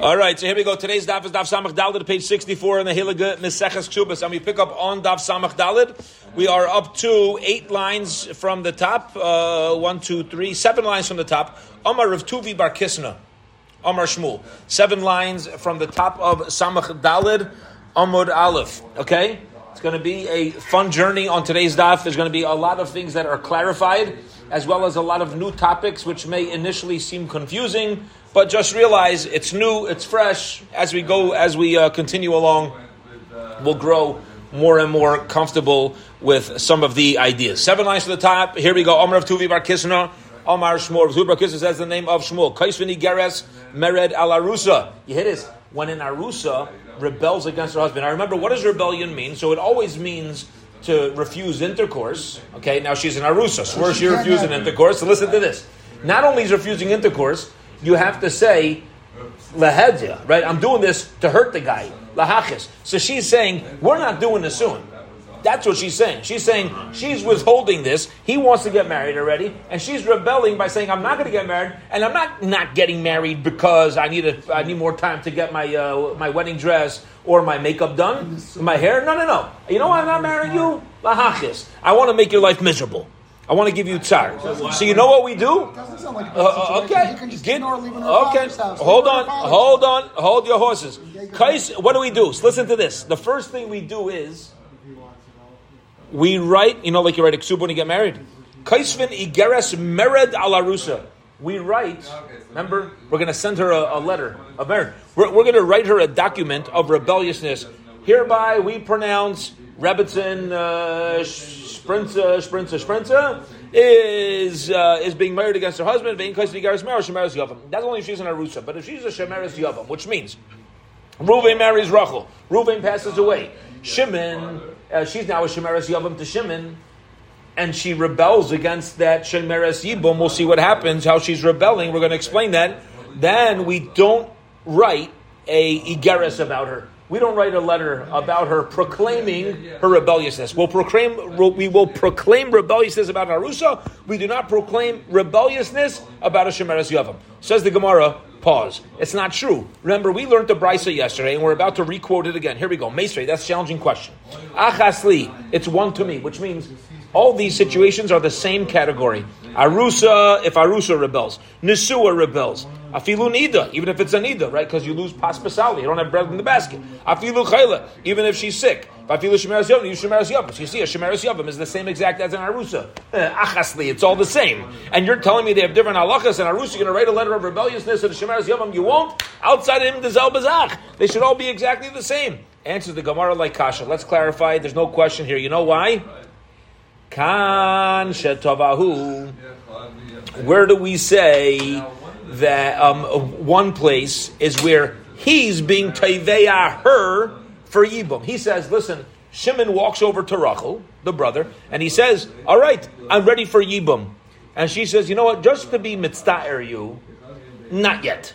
All right, so here we go. Today's daf is daf samach dalid, page sixty-four in the Hilige Meseches Ksubas, and we pick up on daf samach dalid. We are up to eight lines from the top. Uh, one, two, three, seven lines from the top. Amar Rav Tuvi Bar Kisna, Amar Shmuel. Seven lines from the top of samach dalid, Amud Aleph. Okay, it's going to be a fun journey on today's daf. There's going to be a lot of things that are clarified, as well as a lot of new topics which may initially seem confusing but just realize it's new, it's fresh. As we go, as we uh, continue along, we'll grow more and more comfortable with some of the ideas. Seven lines to the top. Here we go. Omar of Tuvi Bar Kisna. Omar Shmuel. Tuvi Bar Kisna says the name of Shmuel. Kaisvini Geres Mered Al Arusa. You hear this? When an Arusa rebels against her husband. I remember, what does rebellion mean? So it always means to refuse intercourse. Okay, now she's an Arusa. Where she refusing intercourse? So listen to this. Not only is refusing intercourse, you have to say lahedya, right? I'm doing this to hurt the guy, lahachis. So she's saying we're not doing this soon. That's what she's saying. She's saying she's withholding this. He wants to get married already, and she's rebelling by saying I'm not going to get married, and I'm not not getting married because I need a, I need more time to get my uh, my wedding dress or my makeup done, my hair. No, no, no. You know why I'm not marrying you? Lahachis. I want to make your life miserable. I want to give you tsar. So you know what we do? Like uh, okay. Get, okay. Hold on. Hold on. Hold your horses. Kais, what do we do? So listen to this. The first thing we do is we write. You know, like you write a ksuba when you get married. Kaisvin igeres mered alarusa. We write. Remember, we're going to send her a, a letter of marriage. We're, we're going to write her a document of rebelliousness. Hereby, we pronounce Rebbitzin. Uh, Sprinza, Sprinza, Sprinza is uh, is being married against her husband. That's only if she's an Arusa. But if she's a Shemeres Yavam, which means Ruvain marries Rachel, Ruvain passes away. Shimon, uh, she's now a Shemeres Yavam to Shimon, and she rebels against that Shemeres Yibum. We'll see what happens, how she's rebelling. We're going to explain that. Then we don't write a Igeris about her we don't write a letter about her proclaiming her rebelliousness. We'll proclaim, we will proclaim rebelliousness about Arusa. We do not proclaim rebelliousness about a Shemeres Yavam. Says the Gemara, pause. It's not true. Remember, we learned the Brisa yesterday, and we're about to requote it again. Here we go. Mesre, that's a challenging question. Achasli, it's one to me, which means all these situations are the same category. Arusa, if Arusa rebels. Nisua rebels. Afilu nida, even if it's a nida, right? Because you lose pas pasali, you don't have bread in the basket. Afilu chayla, even if she's sick. Afilu shemeres yavam, you shemeres yavam. So you see, a shemeres yavam is the same exact as an arusa. Eh, achasli, it's all the same. And you're telling me they have different halachas, and arusa, you're going to write a letter of rebelliousness to the shemeres yavam, you won't? Outside of him, the zel bazach. They should all be exactly the same. Answers the Gemara like kasha. Let's clarify. There's no question here. You know why? Kan shetovahu. Where do we say that um, one place is where he's being taiveya her for yibum? He says, listen, Shimon walks over to Rachel, the brother, and he says, all right, I'm ready for yibum. And she says, you know what, just to be mitzta'er you, not yet.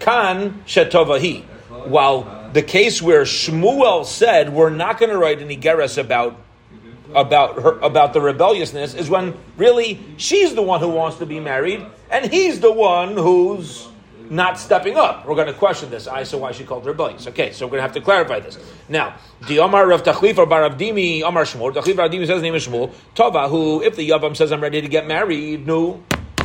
Kan shetovahi. While the case where Shmuel said, we're not going to write any geras about about her about the rebelliousness is when really she's the one who wants to be married and he's the one who's not stepping up. We're going to question this. I so why she called rebellious. Okay, so we're going to have to clarify this. Now, the Omar Rav Tachlif or Baravdimi Omar Shmuel. Tachlif Baravdimi says name is Shmuel. Tova, who if the Yavam says I'm ready to get married, no,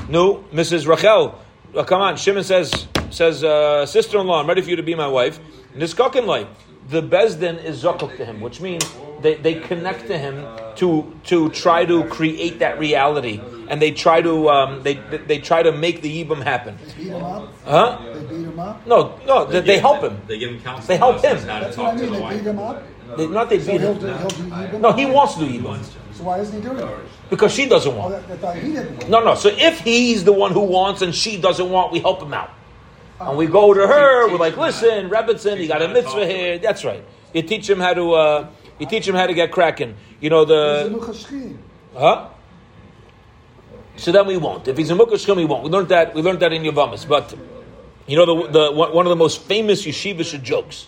no, Mrs. Rachel. Uh, come on, Shimon says says uh, sister-in-law, I'm ready for you to be my wife. Niskakin like the Bezdin is zakuk to him, which means they, they connect to him to to try to create that reality, and they try to um, they they try to make the yibum happen. They beat him up. Huh? They beat him up. No, no, they, they help him. They give him counsel. They help him. That's what I mean. They beat him up. They, not they So beat he'll him. do, he'll do yibum. No, he wants to do yibum So why isn't he doing it? because she doesn't Oh, want. that, that thought he didn't. want. No, no. So if he's the one who wants and she doesn't want, we help him out. And we go to her. We're like, listen, Rebbitzin, you got a mitzvah here. That's right. You teach him how to. Uh, you teach him how to get cracking. You know the. Huh? So then we won't. If he's a mukashkim, we won't. We learned that. We learned that in Yavamas. But you know the, the one one of the most famous yeshivish jokes.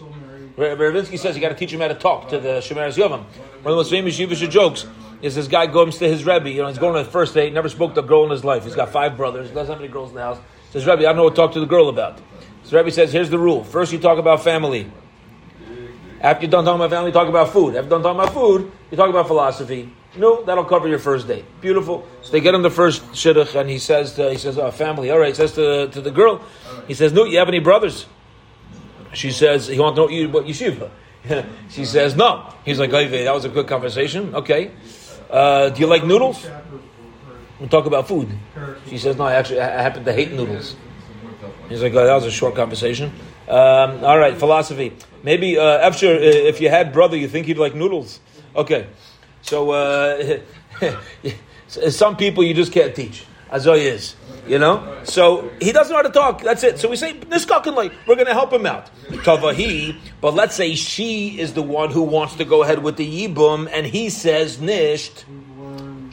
Ravinsky says you got to teach him how to talk to the Shemeres Yavam. One of the most famous yeshivish jokes is this guy goes to his rebbe. You know, he's going on the first date. Never spoke to a girl in his life. He's got five brothers. Doesn't have any girls in the house. Says Rebbe, I don't know what to talk to the girl about. So Rebbe says, here's the rule. First you talk about family. After you're done talking about family, talk about food. After you're done talking about food, you talk about philosophy. No, that'll cover your first date. Beautiful. So they get him the first shidduch, and he says, to, he says, oh, family. All right. He says to, to the girl, he says, no, you have any brothers? She says, he wants to know you, what yeshiva. she says, no. He's like, that was a good conversation. Okay. Uh, do you like noodles? We'll talk about food. She says, no, I actually I happen to hate noodles. He's like, oh, that was a short conversation. Um, all right, philosophy. Maybe, uh, after, uh, if you had brother, you think he'd like noodles. Okay. So, uh, some people you just can't teach. Azoy is. You know? So he doesn't know how to talk. That's it. So we say, Niskakin like, we're gonna help him out. Tavahi, but let's say she is the one who wants to go ahead with the Yibum and he says Nisht,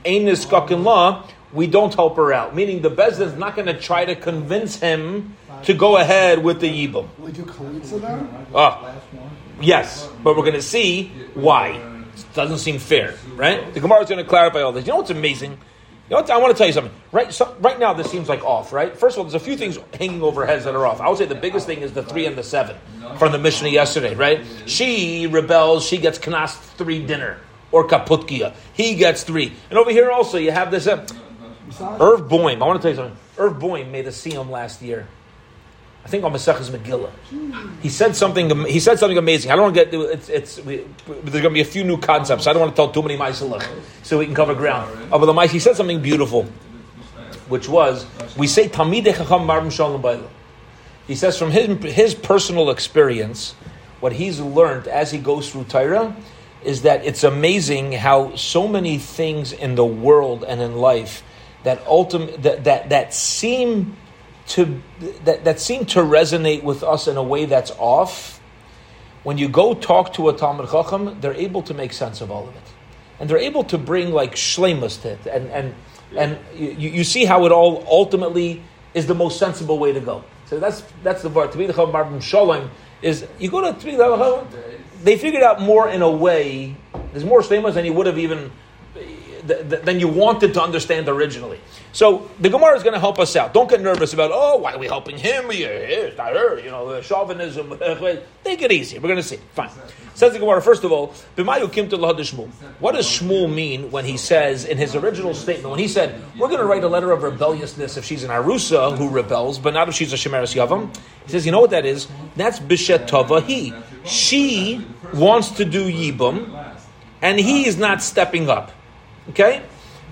Ain Niskakin law, we don't help her out. Meaning the Bezdin is not gonna try to convince him to go ahead with the Yibum. Would you chalitza then? Ah, yes, but we're gonna see why. It Doesn't seem fair, right? The Gemara is going to clarify all this. You know what's amazing? You know what, I want to tell you something. Right, so, right now, this seems like off. Right. First of all, there's a few things hanging over heads that are off. I would say the biggest thing is the three and the seven from the Mishnah yesterday. Right. She rebels. She gets knas three dinner or kaputkia. He gets three. And over here also, you have this. Uh, Irv Boehm. I want to tell you something. Irv Boehm made a siyum last year. I think on Maseches Megillah. He said something. He said something amazing. I don't want to get. It's. it's we, there's going to be a few new concepts. I don't want to tell too many ma'asalach, so we can cover ground. Oh, but the he said something beautiful, which was we say Tamid Chacham Marim Shalom He says from his his personal experience, what he's learned as he goes through Torah is that it's amazing how so many things in the world and in life that ultimate that that, that seem to that, that seem to resonate with us in a way that's off, when you go talk to a Talmud Chacham, they're able to make sense of all of it. And they're able to bring like shlemus to it. And, and, and you, you see how it all ultimately is the most sensible way to go. So that's, that's the word. Tamid Chacham Marbim Shalom is, you go to Tamid Chacham, they figured out more in a way, there's more shlemus than you would have even, than you wanted to understand originally. So the Gemara is going to help us out. Don't get nervous about, oh, why are we helping him? It's not her. You know, chauvinism. Take it easy. We're going to see. Fine. Says the Gemara, first of all, what does Shmuel mean when he says, in his original statement, when he said, we're going to write a letter of rebelliousness if she's an Arusa who rebels, but not if she's a Shemeres Yavam? He says, you know what that is? That's Bishet He. She wants to do Yibum, and he is not stepping up. Okay?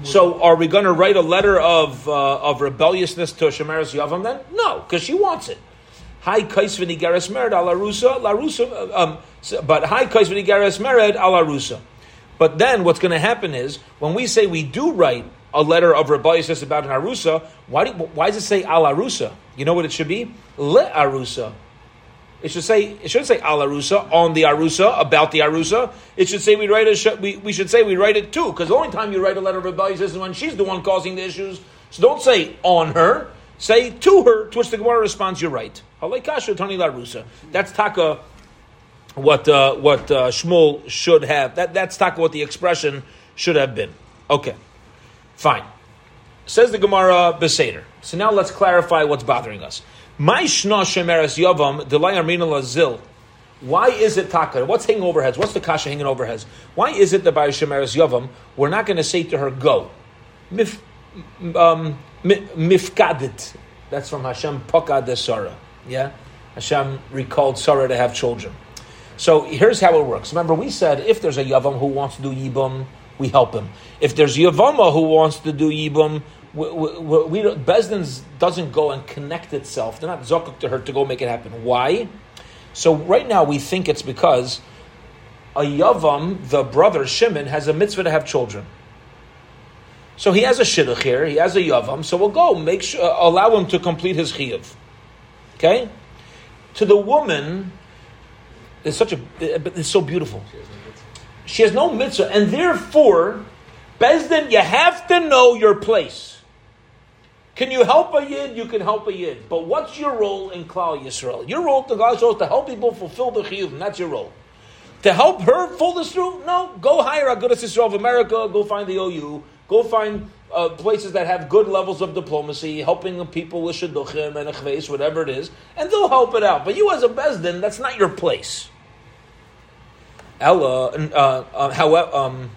So, are we going to write a letter of uh, of rebelliousness to Shemeres Yavam then? No, because she wants it. Hi kais v'nigeres mered al arusa, la rusa, uh, um, but hi kais v'nigeres mered al arusa. But then what's going to happen is when we say we do write a letter of rebelliousness about an arusa, why, do, why does it say al arusa? You know what it should be? Le arusa. It should say it should say al arusa on the arusa about the arusa. It should say we write a we, we should say we write it too because the only time you write a letter of advice is when she's the one causing the issues. So don't say on her. Say to her, which the Gemara responds, "You're right." Halakasha tani larusa. That's taka. What uh, what uh, Shmuel should have. That that's taka. What the expression should have been. Okay, fine. Says the Gemara Beseder. So now let's clarify what's bothering us. My shna shemeres yavam delayarmina lazil. Why is it taka? What's hanging over heads? What's the kasha hanging over heads? Why is it that by shemeres yavam we're not going to say to her go? Mif, um, mifkadit. That's from Hashem pokad Sarah. Yeah, Hashem recalled Sarah to have children. So here's how it works. Remember, we said if there's a yavam who wants to do yibum, we help him. If there's yavama who wants to do yibum, we, we, we Bezdin's doesn't go and connect itself. They're not zokuk to her to go make it happen. Why? So right now we think it's because a yavam, the brother Shimon, has a mitzvah to have children. So he has a shidduch here. He has a yavam. So we'll go make sure, uh, allow him to complete his chiyuv. Okay. To the woman, it's such a, it's so beautiful. She has no mitzvah, and therefore, Bezdin, you have to know your place. Can you help a yid? You can help a yid. But what's your role in Klal Yisrael? Your role to God is to help people fulfill the chiyuv, and that's your role. To help her pull this through? No, go hire a Agudas Yisrael of America, go find the OU, go find uh, places that have good levels of diplomacy, helping people with shidduchim and a whatever it is, and they'll help it out. But you as a bezdin, that's not your place. Ella, uh, uh, however, um,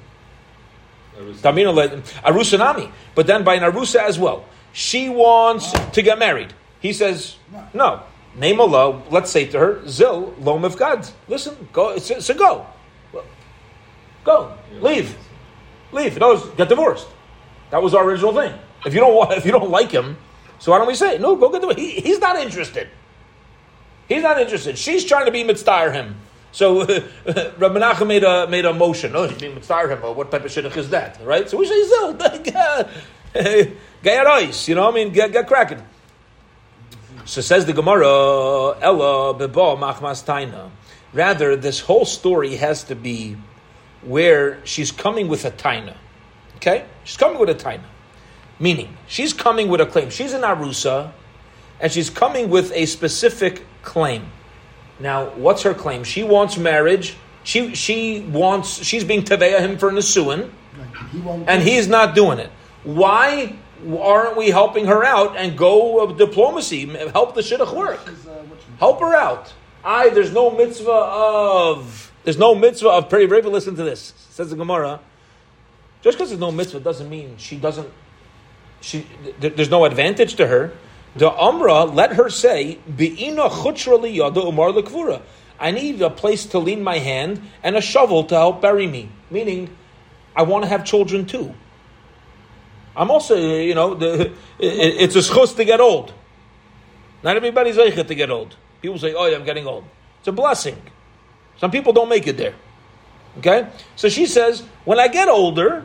Arusanami, but then by Narusa as well. She wants to get married. He says, no. Name Allah, let's say to her, Zil, Lom of God. Listen, go, so go. Go. Leave. Leave. No, get divorced. That was our original thing. If you don't if you don't like him, so why don't we say no? Go get divorced. He, he's not interested. He's not interested. She's trying to be mitzvah him. So uh, Rabbi Menachem made a made a motion. Oh, he's being mitzvah him. what type of shidduch is that? Right. So we say zil. Gayarois. You know, what I mean, get, get cracking. So says the Gemara, Ella beba machmas taina. Rather, this whole story has to be where she's coming with a taina. Okay? She's coming with a taina. Meaning, she's coming with a claim. She's in Arusa, and she's coming with a specific claim. Now, what's her claim? She wants marriage. She she wants she's being teveya him for nisuin, and he's not doing it. Why aren't we helping her out and go of diplomacy? Help the shidduch work. Help her out. I there's no mitzvah of there's no mitzvah of peri Listen to this. Says the Gemara. Just because there's no mitzvah doesn't mean she doesn't. She there's no advantage to her. The Amra let her say Be'ina chutra yada umar lekvura. I need a place to lean my hand and a shovel to help bury me. Meaning, I want to have children too. I'm also, you know, the, it, it's a schus to get old. Not everybody's zeichet to get old. People say, "Oh, I'm getting old." It's a blessing. Some people don't make it there. Okay, so she says, "When I get older,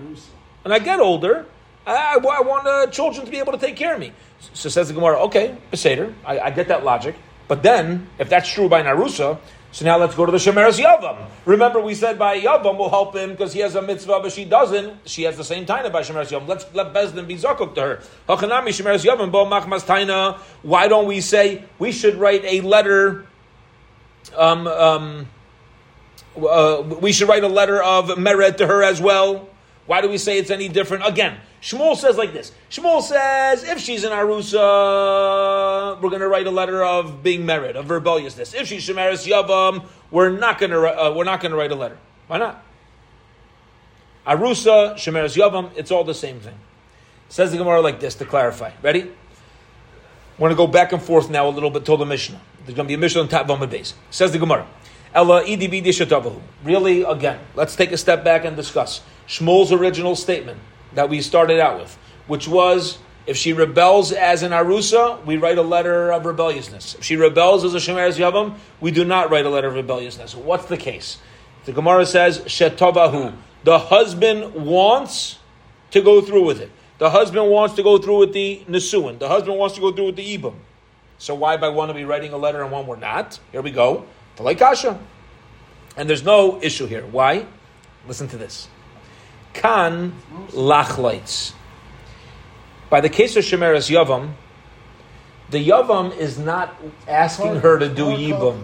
when I get older, I, I want uh, children to be able to take care of me." So says the Gemara, "Okay, Beseder, I, I get that logic." But then, if that's true by Narusa, so now let's go to the Shemeres Yavam. Remember, we said by Yavam will help him because he has a mitzvah, but she doesn't. She has the same taina by Shemeres Yavam. Let's let Bezdin be zakuk to her. Hachanami Shemeres Yavam bo machmas taina. Why don't we say we should write a letter? Um, um, uh, we should write a letter of merit to her as well. Why do we say it's any different? Again, Shmuel says like this. Shmuel says if she's in Arusa, we're going to write a letter of being merit, of rebelliousness. If she's Shemeres Yavam, we're not going to uh, we're not going to write a letter. Why not? Arusa, Shemeres Yavam, it's all the same thing. Says the Gemara like this to clarify. Ready? We're going to go back and forth now a little bit till the Mishnah. There's going to be a Mishnah on top of base. Says the Gemara. Ella Really, again, let's take a step back and discuss Shmuel's original statement that we started out with, which was if she rebels as an arusa, we write a letter of rebelliousness. If she rebels as a shemeres yavam, we do not write a letter of rebelliousness. What's the case? The Gemara says shetovahu. The husband wants to go through with it. The husband wants to go through with the nesuin. The husband wants to go through with the ibum. So why by one are we writing a letter and one we're not? Here we go. Kasha. And there's no issue here. Why? Listen to this. Kan lachlites. By the case of Shemeres Yavam, the Yavam is not asking her to do Yibam.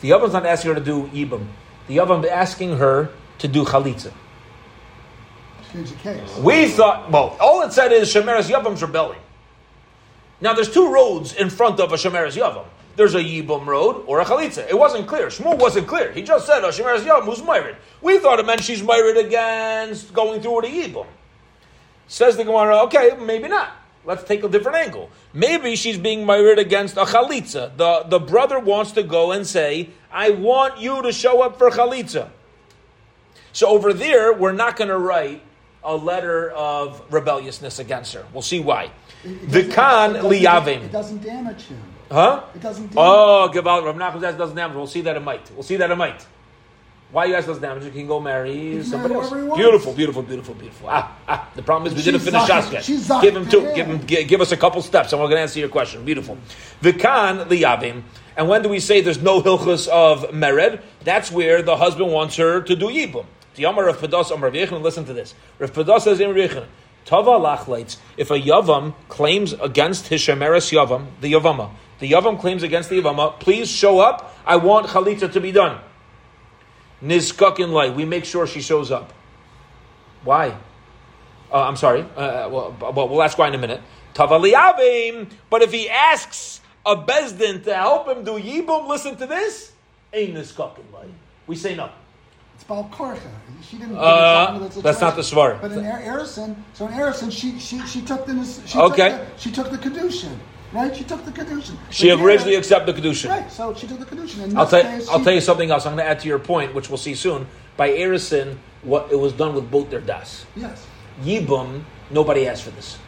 The Yavam is not asking her to do Yibam. The Yavam is asking her to do Chalitza. We thought, well, all it said is Shemeres Yavam's rebelling. Now, there's two roads in front of a Shemeres Yavam there's a Yibum road or a Chalitza. It wasn't clear. Shmuel wasn't clear. He just said, Hashemeres Yom, who's married. We thought it meant she's married against going through with a Yibum. Says the Gemara, okay, maybe not. Let's take a different angle. Maybe she's being married against a Chalitza. The, the brother wants to go and say, I want you to show up for Chalitza. So over there, we're not going to write a letter of rebelliousness against her. We'll see why. Vikan liyavim. It doesn't damage him. Huh? It doesn't Oh, Gaval, Rav Nachman says it doesn't damage. We'll see that it might. We'll see that it might. Why you guys doesn't damage? You can go marry somebody else. Beautiful, beautiful, beautiful, beautiful. Ah, ah. The problem is we didn't finish Shas yet. Give him two. Give him. Give, give, us a couple steps, and we're going to answer your question. Beautiful. Vikan liyavim. And when do we say there's no hilchus of mered? That's where the husband wants her to do yibum. The Yamar of Padas Amar Listen to this. Rav Padas says in Tava lachleitz. If a yavam claims against his shemeres yavam, the yavama, the Yavam claims against the Yavama, please show up. I want Chalitza to be done. Nizkak in light. We make sure she shows up. Why? Uh, I'm sorry. Uh, well, well, we'll ask why in a minute. Tavaliyavim. But if he asks a bezdin to help him do yibum, listen to this. Ain't this We say no. It's about korcha. She didn't. Uh, that's, that's not the svar. But in Erison, so in Erison, she she she took the she okay. Took the, she took the kedushin. Right, she took the kedushin. She originally accepted the kedushin. Right, so she took the kedushin. I'll tell, you, I'll tell you something else. I'm going to add to your point, which we'll see soon. By Erison, what it was done with both their das. Yes. Yibum, nobody asked for this.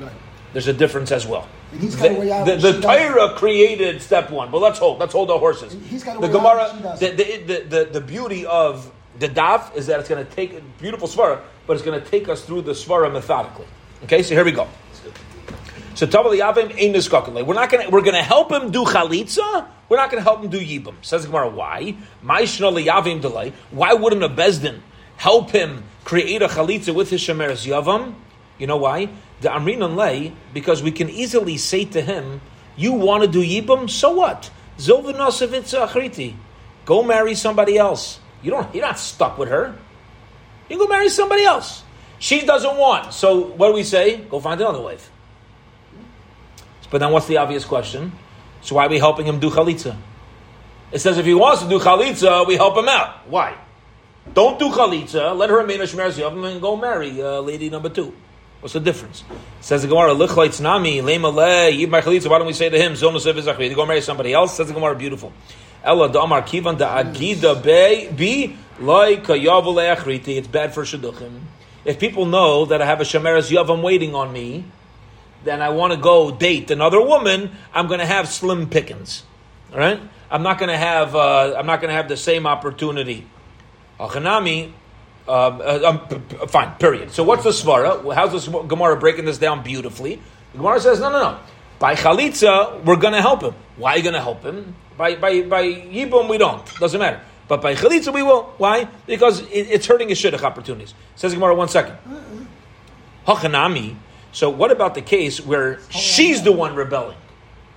Right. There's a difference as well. And he's got the, the, the, the Torah created step one, but let's hold let's hold our horses. he's got the Gemara. The, the, the, the, beauty of the daf is that it's going to take beautiful svara, but it's going to take us through the svara methodically. Okay, so here we go. So Taval Yavim ain't We're not gonna we're gonna help him do chalitza. We're not gonna help him do yibum. Says the Gemara, why? Liyavim delay. Why wouldn't a bezdin help him create a chalitza with his shemeres yavam? You know why? The Amrinan lay, because we can easily say to him, You want to do Yibam? So what? Zilvanosavitza achriti. Go marry somebody else. You don't you're not stuck with her. You go marry somebody else. She doesn't want. So what do we say? Go find another wife. But then what's the obvious question? So why are we helping him do chalitza? It says if he wants to do chalitza, we help him out. Why? Don't do chalitza. Let her remain a shmer and go marry uh, lady number two. What's the difference? It Says the Gemara, Lichleitz Nami, Lemale, Yibmar Chalitza. Why don't we say to him, Izachri, to go marry somebody else? Says the Gemara, beautiful. Ella Damar Kivan da Agida Be, Achriti. It's bad for Shidduchim. If people know that I have a Shemeres Yavam waiting on me, then I want to go date another woman, I'm going to have slim pickings. All right? I'm not going to have, uh, I'm not going to have the same opportunity. Achanami, um, uh, um, fine, period. So what's the svara? How's this Gemara breaking this down beautifully? The Gemara says, no, no, no. By chalitza, we're going to help him. Why are you going to help him? By by by yibum, we don't. Doesn't matter. But by chalitza, we will. Why? Because it, it's hurting his shidduch opportunities. Says Gemara, one second. Hachanami. So what about the case where she's the one rebelling?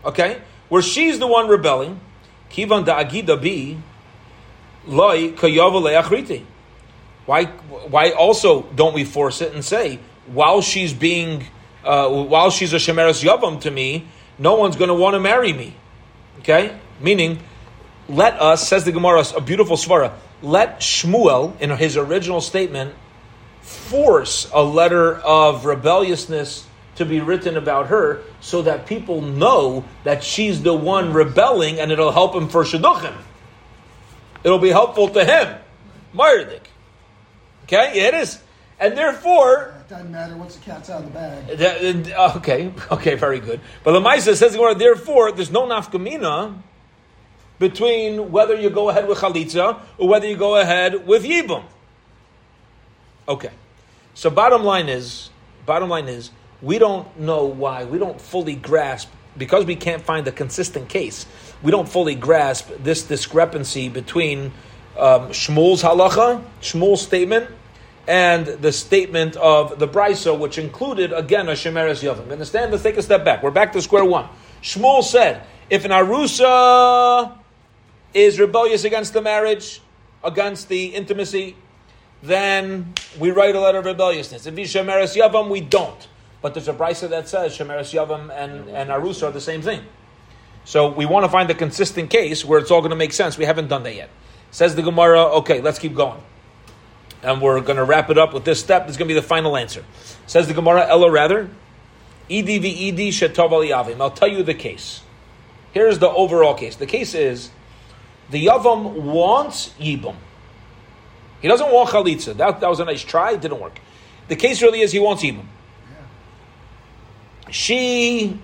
Okay, where she's the one rebelling. Kivan da agida bi loy why, why also don't we force it and say, while she's being, uh, while she's a Shemeres Yavam to me, no one's going to want to marry me? Okay? Meaning, let us, says the Gemara, a beautiful svara, let Shmuel, in his original statement, force a letter of rebelliousness to be written about her so that people know that she's the one rebelling and it'll help him for Shidduchim. It'll be helpful to him. Mardik. Okay, it is. And therefore. It doesn't matter once the cat's out of the bag. Uh, okay, okay, very good. But the Maisa says, therefore, there's no nafkamina between whether you go ahead with chalitza or whether you go ahead with yibum. Okay. So bottom line is, bottom line is, we don't know why. We don't fully grasp because we can't find a consistent case. We don't fully grasp this discrepancy between um, Shmuel's halacha, Shmuel's statement, and the statement of the Brisa, which included again a Shemeres Yavim. Understand? Let's take a step back. We're back to square one. Shmuel said, if an Arusa is rebellious against the marriage, against the intimacy, then we write a letter of rebelliousness. If he's Shemeres Yavam, we don't. But there's a Brisa that says Shemeres Yavam and, and Arusa are the same thing. So we want to find a consistent case where it's all going to make sense. We haven't done that yet. Says the Gemara, okay, let's keep going and we're going to wrap it up with this step. Is going to be the final answer. Says the Gemara, Ella rather, Edi v'edi shetov yavim. I'll tell you the case. Here's the overall case. The case is the Yavam wants Yibum. He doesn't want Chalitza. That, that was a nice try. It didn't work. The case really is he wants Yibum. She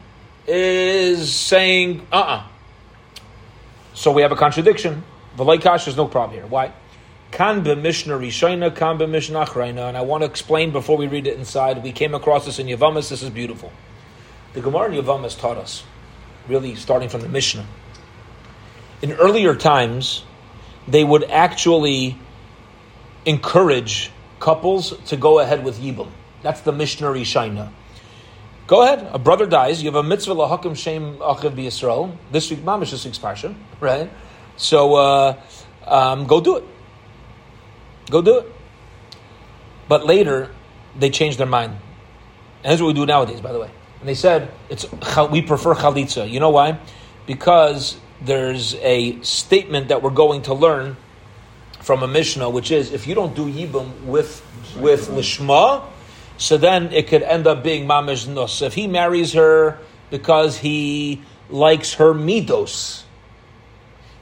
is saying, uh uh So we have a contradiction. V'laikash, there's no problem here. Why? Kan Mishnah Rishona, kan Mishnah Achrayna, and I want to explain before we read it inside. We came across this in Yavamas. This is beautiful. The Gemara in Yavamas taught us, really starting from the Mishnah. In earlier times, they would actually encourage couples to go ahead with Yibum. That's the Mishnah Rishona. Go ahead. A brother dies. You have a mitzvah lahakim shem achiv b'Yisrael. This week, mamish this week's parsha, right? So uh, um, go do it. Go do it. But later, they changed their mind. And that's what we do nowadays, by the way. And they said it's we prefer chalitza. You know why? Because there's a statement that we're going to learn from a Mishnah, which is if you don't do yibum with with lishma, so then it could end up being mamish nus. If he marries her because he likes her midos,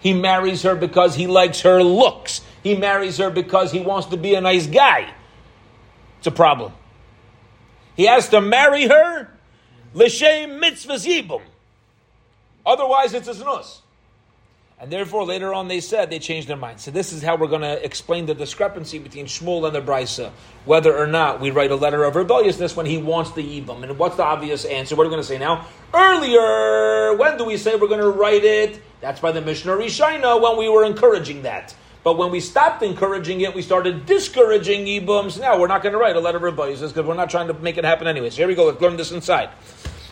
he marries her because he likes her looks. He marries her because he wants to be a nice guy. It's a problem. He has to marry her l'shem mitzvah yibum. Otherwise, it's a znus. And therefore, later on, they said they changed their mind. So this is how we're going to explain the discrepancy between Shmuel and the Brisa, whether or not we write a letter of rebelliousness when he wants the Yibam. And what's the obvious answer? What are we going to say now? Earlier, when do we say we're going to write it? That's by the Mishnah Rishina when we were encouraging that. But when we stopped encouraging it, we started discouraging Yibams. Now we're not going to write a letter of rebelliousness because we're not trying to make it happen anyways. Here we go. Let's learn this inside.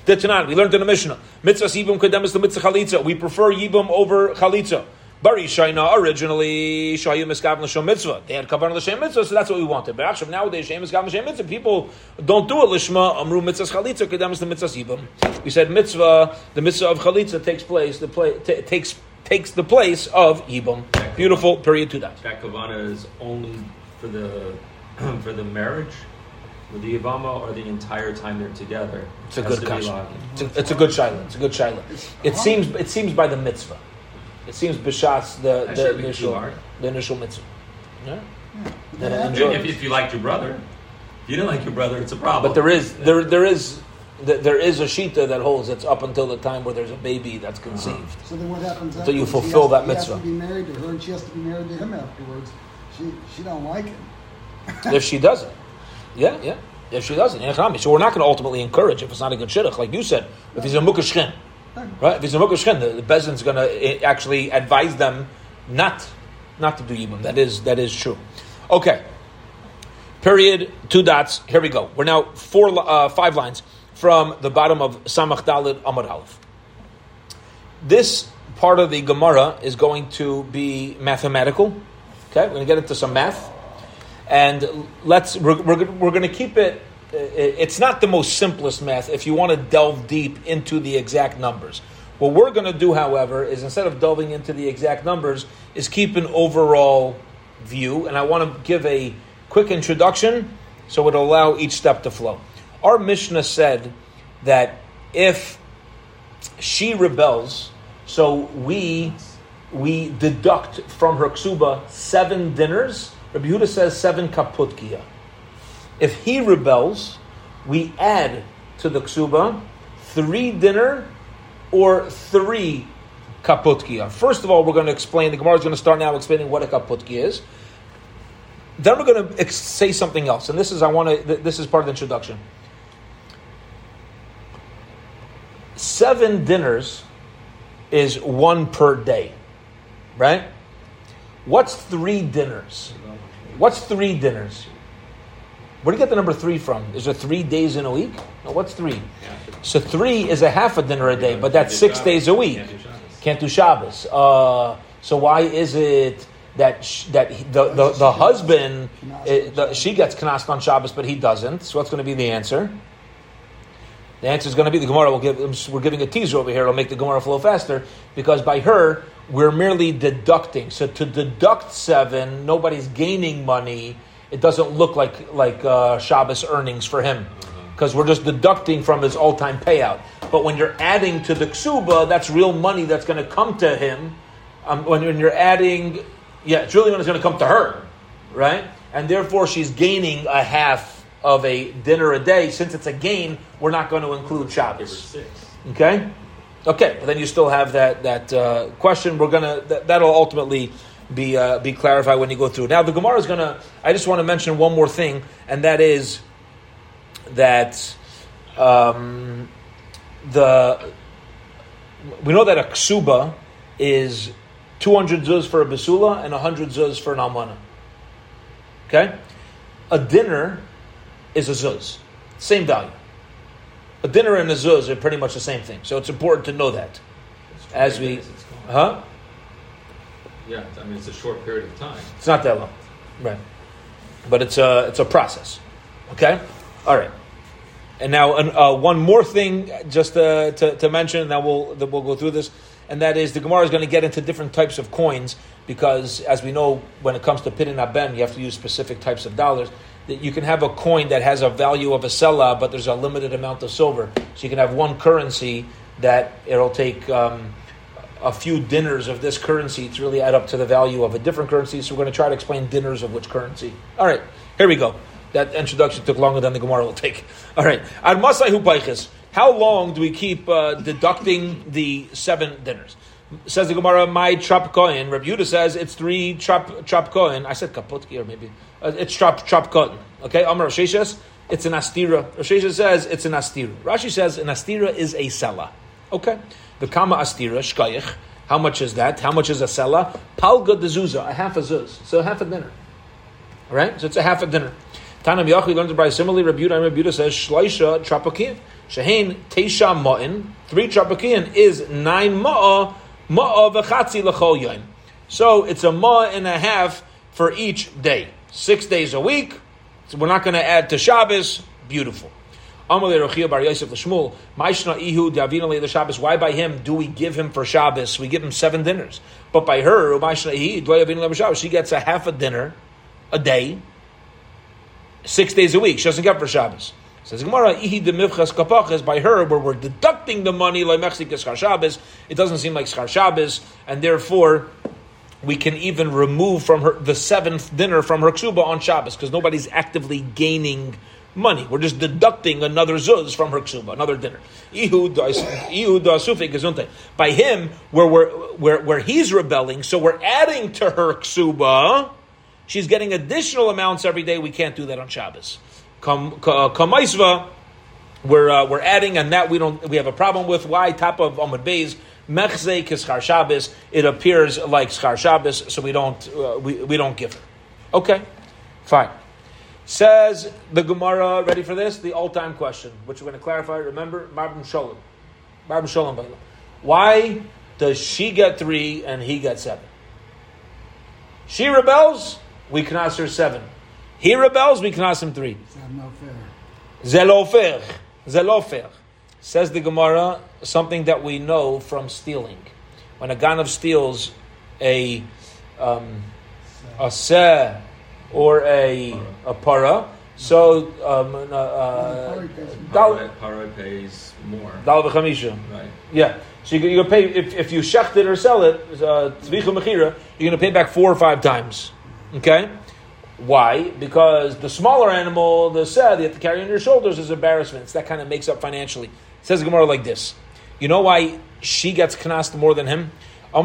The Tanan, we learned in the Mishnah. Mitzvah Yibum Kademis the Mitzvah Chalitza. We prefer Yibum over Chalitza. Bari Shaina originally Shayim Miskav L'Shem Mitzvah. They had Kavan L'Shem Mitzvah, so that's what we wanted. But actually nowadays Shem Miskav L'Shem Mitzvah. People don't do it Lishma Amru Mitzvah Chalitza Kademis the Mitzvah Yibum. We said Mitzvah, the Mitzvah of Chalitza takes place. The play, t- takes takes the place of Yibum. Beautiful. Period. To that. That Kavana is only for the for the marriage with the Yavama or the entire time they're together? It's a good question. It's a, it's a, good shiloh. It's a good shiloh. It seems it seems by the mitzvah. It seems b'shas the, the initial the initial mitzvah. Yeah. yeah. If, if, you liked your brother, if you didn't like your brother, it's a problem. But there is there there is there is a shita that holds it's up until the time where there's a baby that's uh-huh. conceived. Uh-huh. So then what happens? Until you fulfill that mitzvah. He has to be married to her, and she has to be married to him afterwards. She she don't like him. if she doesn't. Yeah, yeah. If she doesn't, so we're not going to ultimately encourage if it's not a good shidduch, like you said. If he's a mukashkin, right? If he's a mukashkin, the, the is going to eh, actually advise them not not to do yibum. That is that is true. Okay. Period. Two dots. Here we go. We're now four uh, five lines from the bottom of Samach Dalid Amud Aleph. This part of the Gemara is going to be mathematical. Okay, we're going to get into some math and let's we're, we're, we're going to keep it it's not the most simplest math if you want to delve deep into the exact numbers. What we're going to do however is instead of delving into the exact numbers is keep an overall view. And i want to give a quick introduction so it'll allow each step to flow. Our mishnah said that if she rebels so we we deduct from her ksuba seven dinners Rabbi Yehuda says seven kaputkia. If he rebels, we add to the ksuba three dinner or three kaputkia. First of all, we're going to explain, the Gemara is going to start now explaining what a kaputkia is. Then we're going to say something else, and this is I want to. This is part of the introduction. Seven dinners is one per day, right? What's three dinners? What's three dinners? Where do you get the number three from? Is there three days in a week? No, what's three? So three is a half a dinner a day, but that's six days a week. Can't do Shabbos. Uh, so why is it that sh- that the, the, the husband it, the, she gets knast on Shabbos, but he doesn't? So what's going to be the answer? The answer is going to be the Gemara. Will give, we're giving a teaser over here. It'll make the Gemara flow faster because by her we're merely deducting. So to deduct seven, nobody's gaining money. It doesn't look like like uh, Shabbos earnings for him because we're just deducting from his all time payout. But when you're adding to the ksuba, that's real money that's going to come to him. Um, when, when you're adding, yeah, it's really when it's going to come to her, right? And therefore, she's gaining a half of a dinner a day, since it's a gain, we're not going to include Shabbos. Okay, okay, but then you still have that that uh, question. We're gonna that, that'll ultimately be uh, be clarified when you go through. Now the Gemara is gonna. I just want to mention one more thing, and that is that um, the we know that a ksuba is 200 zuz for a basula and 100 zuz for an almana. Okay? A dinner is a zuz. Same value. A dinner and a zuz are pretty much the same thing. So it's important to know that. As we, huh? Yeah, I mean it's a short period of time. It's not that long, right? But it's a it's a process. Okay, all right. And now uh, one more thing, just uh, to, to mention, and then we'll then we'll go through this, and that is the Gemara is going to get into different types of coins because, as we know, when it comes to pidyon haben, you have to use specific types of dollars. That you can have a coin that has a value of a sella, but there's a limited amount of silver. So you can have one currency that it'll take. Um, a few dinners of this currency to really add up to the value of a different currency. So we're going to try to explain dinners of which currency. All right, here we go. That introduction took longer than the Gemara will take. All right, How long do we keep uh, deducting the seven dinners? Says the Gemara, my trap coin. Rabbi says it's three trap trap coin. I said kaputki or maybe uh, it's trap trap coin. Okay, Amar Rav Sheshes, it's an astira. Rav Sheshes says it's an astira. Rashi says an astira is a sella. Okay, the kama astira shkayich. How much is that? How much is a sella? Palga de zuzah, a half a zuz, so half a dinner. All right, so it's a half a dinner. Tanam Yachi learns by similarly. Rabbi Yehuda, Rabbi Yehuda says shleisha trapakin. Shehain teisha ma'in. Three trapakin is nine ma'a ma'a v'chatzi l'chol yom. So it's a ma and a half for each day. Six days a week. So we're not going to add to Shabbos. Beautiful. Why by him do we give him for Shabbos? We give him seven dinners. But by her, she gets a half a dinner a day six days a week. She doesn't get for Shabbos. Says Gemara, ihi demivchas kapachas by her, where we're deducting the money like mechze kischar Shabbos. It doesn't seem like Shabbos, and therefore we can even remove from her the seventh dinner from her ksuba on Shabbos because nobody's actively gaining money. We're just deducting another zuz from her ksuba, another dinner. By him, where, we're, where, where he's rebelling, so we're adding to her ksuba she's getting additional amounts every day. We can't do that on Shabbos. Kamaisva, we're uh, we're adding, and that we don't we have a problem with. Why top of Amud Beis mechze kischar Shabbos? It appears like schar Shabbos, so we don't uh, we, we don't give her. Okay, fine. Says the Gemara, ready for this? The all-time question, which we're going to clarify. Remember, Marbim Sholem. Marbim Sholem. Why does she get three and he get seven? She rebels, we can ask her seven. He rebels, we can ask him three. Zelofer. Zelofer. Says the Gemara, something that we know from stealing. When a ganav steals a um, a seh or a a para, so um, uh, uh, para pays more. Dal Right. Yeah. So you, you pay if, if you shecht it or sell it, uh, you're going to pay back four or five times. Okay? Why? Because the smaller animal, the seh, you have to carry on your shoulders is embarrassment. that kind of makes up financially. It says Gemara like this. You know why she gets knast more than him? Why?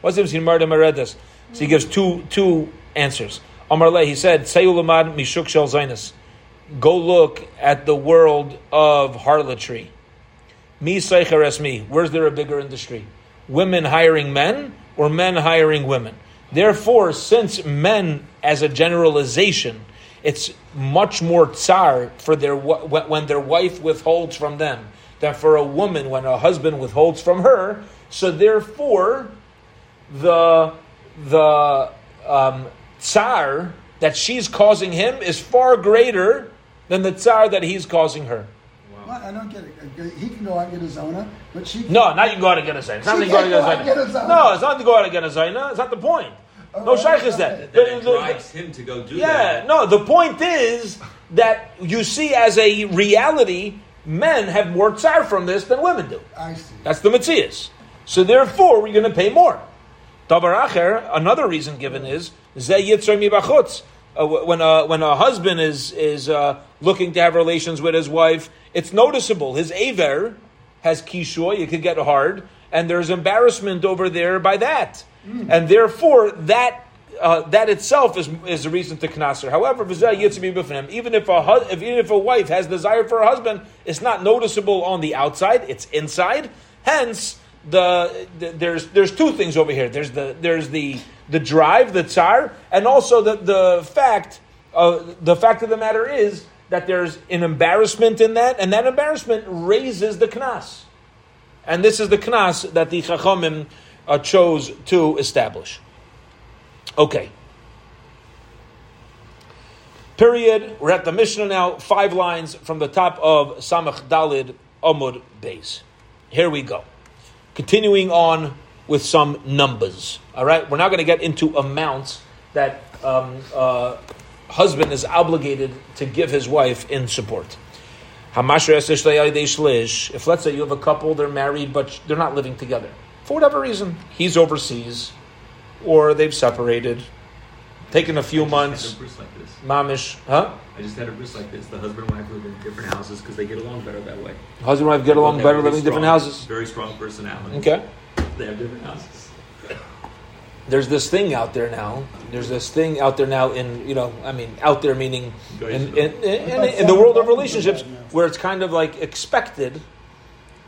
What's the difference So he gives two two answers. he said, Go look at the world of harlotry. Me. Where's there a bigger industry? Women hiring men or men hiring women. Therefore, since men, as a generalization, it's much more tsar for their when their wife withholds from them than for a woman when a husband withholds from her. So therefore, the the um, tsar that she's causing him is far greater than the tsar that he's causing her. What? I don't get it. He can go out and get a zona, but she. Can... No, not you can go out and get a zona. It's not you go out and get a zona. No, it's not to go out and get a zona. It's not the point. No shaykh is that. That it drives him to go do yeah, that. Yeah, no. The point is that you see as a reality, men have more tsar from this than women do. I see. That's the mitzias. So therefore, we're going to pay more. Davar acher, another reason given is ze yitzar mibachutz. Uh, when a when a husband is is uh, looking to have relations with his wife, it's noticeable. His aver has kishua, you could get hard, and there's embarrassment over there by that. Mm. And therefore, that uh, that itself is, is a reason to knaser. However, even if a if, even if a wife has desire for a husband, it's not noticeable on the outside; it's inside. Hence, the, the there's there's two things over here. There's the there's the the drive, the tsar, and also the the fact. Uh, the fact of the matter is that there's an embarrassment in that, and that embarrassment raises the knas. And this is the knas that the chachamim uh, chose to establish. Okay. Period. We're at the Mishnah now, five lines from the top of Samach Dalid Amud Beis. Here we go. Continuing on with some numbers. All right, we're now going to get into amounts that um, uh, husband is obligated to give his wife in support. If let's say you have a couple, they're married, but they're not living together for whatever reason, he's overseas, or they've separated, taken a few months. like Mamish, huh? I just had a bris like this. The husband and wife live in different houses because they get along better that way. Husband and wife get along better living in different houses. Very strong personality. Okay. They have different houses. There's this thing out there now. There's this thing out there now in you know I mean out there meaning in, in, in, in, in the world of relationships where it's kind of like expected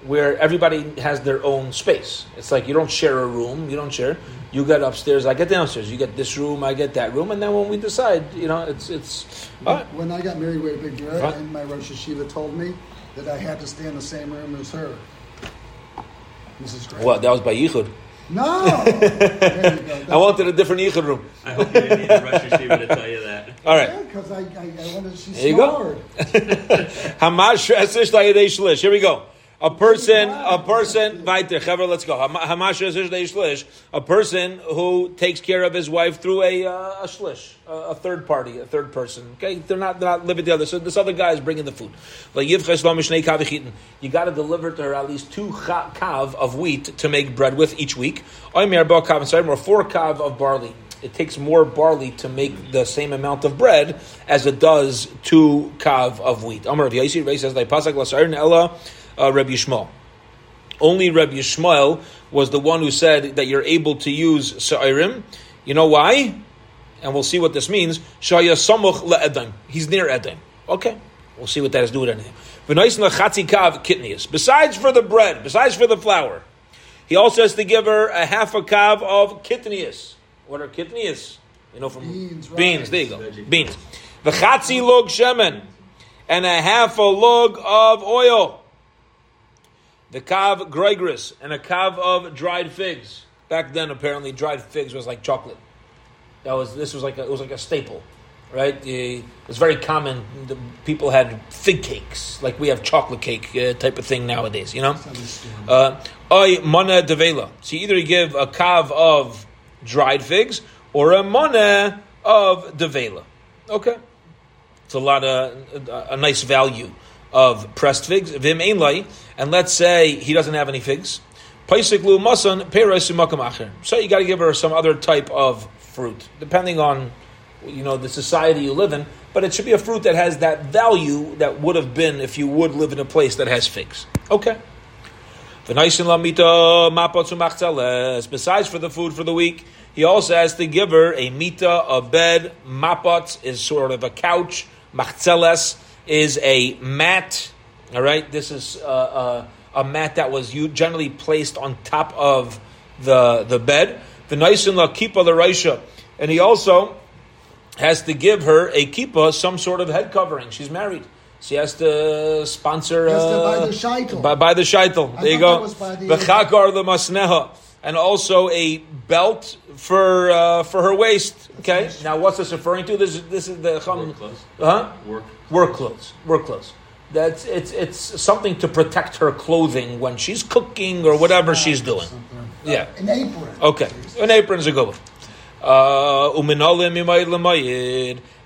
where everybody has their own space. It's like you don't share a room, you don't share. You get upstairs, I get downstairs. You get this room, I get that room, and then when we decide, you know, it's it's. When, when I got married, way big deal, right. and my Rosh Yeshiva told me that I had to stay in the same room as her. This is great. What? That was by Yichud. No. I wanted a different Yichud room. I hope you didn't need a Rosh Yeshiva to tell you that. All right. Yeah, because I, I, I wanted to see There you go. Hamash Here we go. A person, a person, let's go. A person who takes care of his wife through a, uh, a shlish, a, a, third party, a third person. Okay, they're not, they're not living together. So this other guy is bringing the food. You got to deliver to her at least two kav of wheat to make bread with each week, or four kav of barley it takes more barley to make the same amount of bread as it does two kav of wheat. Amar Yaisi says, "Like pasak ella uh, Rabbi Yishmael. Only Rabbi Yishmael was the one who said that you're able to use sa'irim. You know why? And we'll see what this means. Shaya samuch le'edom. He's near edim. Okay. We'll see what that has to do with anything. Besides for the bread, besides for the flour, he also has to give her a half a kav of kitnius. What are kitnius? You know, from beans. Beans. There you go. Beans. Log shemen. And a half a log of oil the kav gregris, and a kav of dried figs. Back then, apparently, dried figs was like chocolate. That was this was like a, it was like a staple, right? It was very common. The people had fig cakes, like we have chocolate cake uh, type of thing nowadays. You know, uh, oy mana devela. So you either you give a kav of dried figs or a mana of devela. Okay, it's a lot of a, a nice value of pressed figs. Vim ein and let's say he doesn't have any figs. So you got to give her some other type of fruit, depending on you know the society you live in. But it should be a fruit that has that value that would have been if you would live in a place that has figs. Okay. Besides for the food for the week, he also has to give her a mita, a bed. Mapot is sort of a couch. Machzeles is a mat. All right, this is uh, uh, a mat that was generally placed on top of the the bed. The nice la kippah the raisha, and he also has to give her a kippah, some sort of head covering. She's married. She has to sponsor. Has to buy the shaitel. Buy, buy the shaitel. There you go. The chakar the masneha, and also a belt for uh, for her waist. Okay. Now, what's this referring to? This this is the work clothes. Huh? Work work clothes. Work clothes. That's it's it's something to protect her clothing when she's cooking or whatever she's doing. Yeah, an apron. Okay, an apron is a good one. Uh,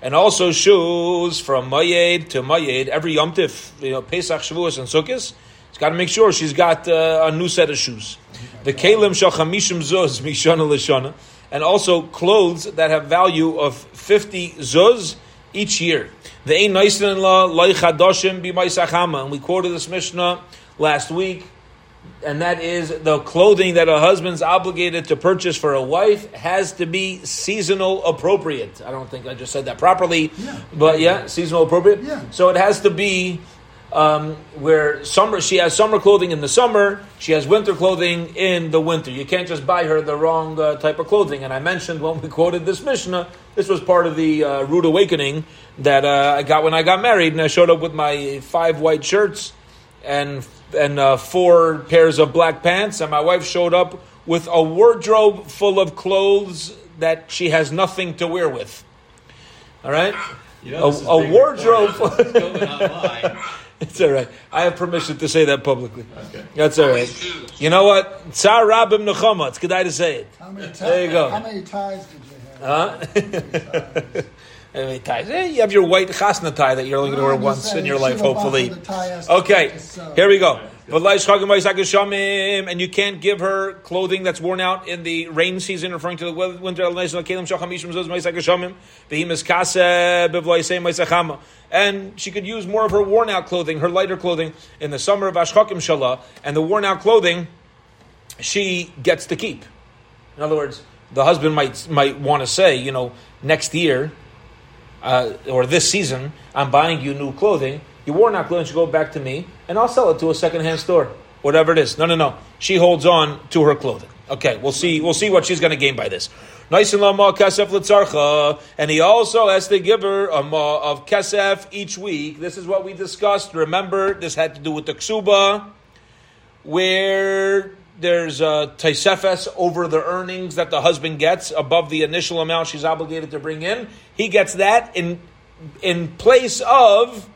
and also shoes from Mayed to Mayed every Yom Tif, you know, Pesach, Shavuos, and Sukkot. She's got to make sure she's got uh, a new set of shoes. The Kalim shachamishim Zuz Mishana Lishana, and also clothes that have value of fifty zuz each year. The ein in law loichadoshim b'maisachama, and we quoted this Mishnah last week, and that is the clothing that a husband's obligated to purchase for a wife has to be seasonal appropriate. I don't think I just said that properly, yeah. but yeah, seasonal appropriate. Yeah. So it has to be um, where summer she has summer clothing in the summer, she has winter clothing in the winter. You can't just buy her the wrong uh, type of clothing. And I mentioned when we quoted this Mishnah, this was part of the uh, rude awakening that uh, I got when I got married, and I showed up with my five white shirts and and uh, four pairs of black pants, and my wife showed up with a wardrobe full of clothes that she has nothing to wear with. All right. You know, a, a wardrobe. it's all right. I have permission to say that publicly. Okay. That's all right. You know what? Tsar Rabim Nechama. It's good to say it. How many, There you go. How many ties did you have? Huh? How many ties? How many ties? Eh, you have your white chasna tie that you're only going to wear once in your life, hopefully. Bachman, the tie has to Okay, here we go. And you can't give her clothing that's worn out in the rain season, referring to the winter. And she could use more of her worn out clothing, her lighter clothing, in the summer of Ashchakim Shalah, and the worn out clothing she gets to keep. In other words, the husband might might want to say, you know, next year uh, or this season, I'm buying you new clothing. Your out clothing should go back to me, and I'll sell it to a secondhand store, whatever it is. No, no, no. She holds on to her clothing. Okay, we'll see. We'll see what she's going to gain by this. Nice and and he also has to give her a ma of kesef each week. This is what we discussed. Remember, this had to do with the ksuba, where there's a taisefes over the earnings that the husband gets above the initial amount she's obligated to bring in. He gets that in in place of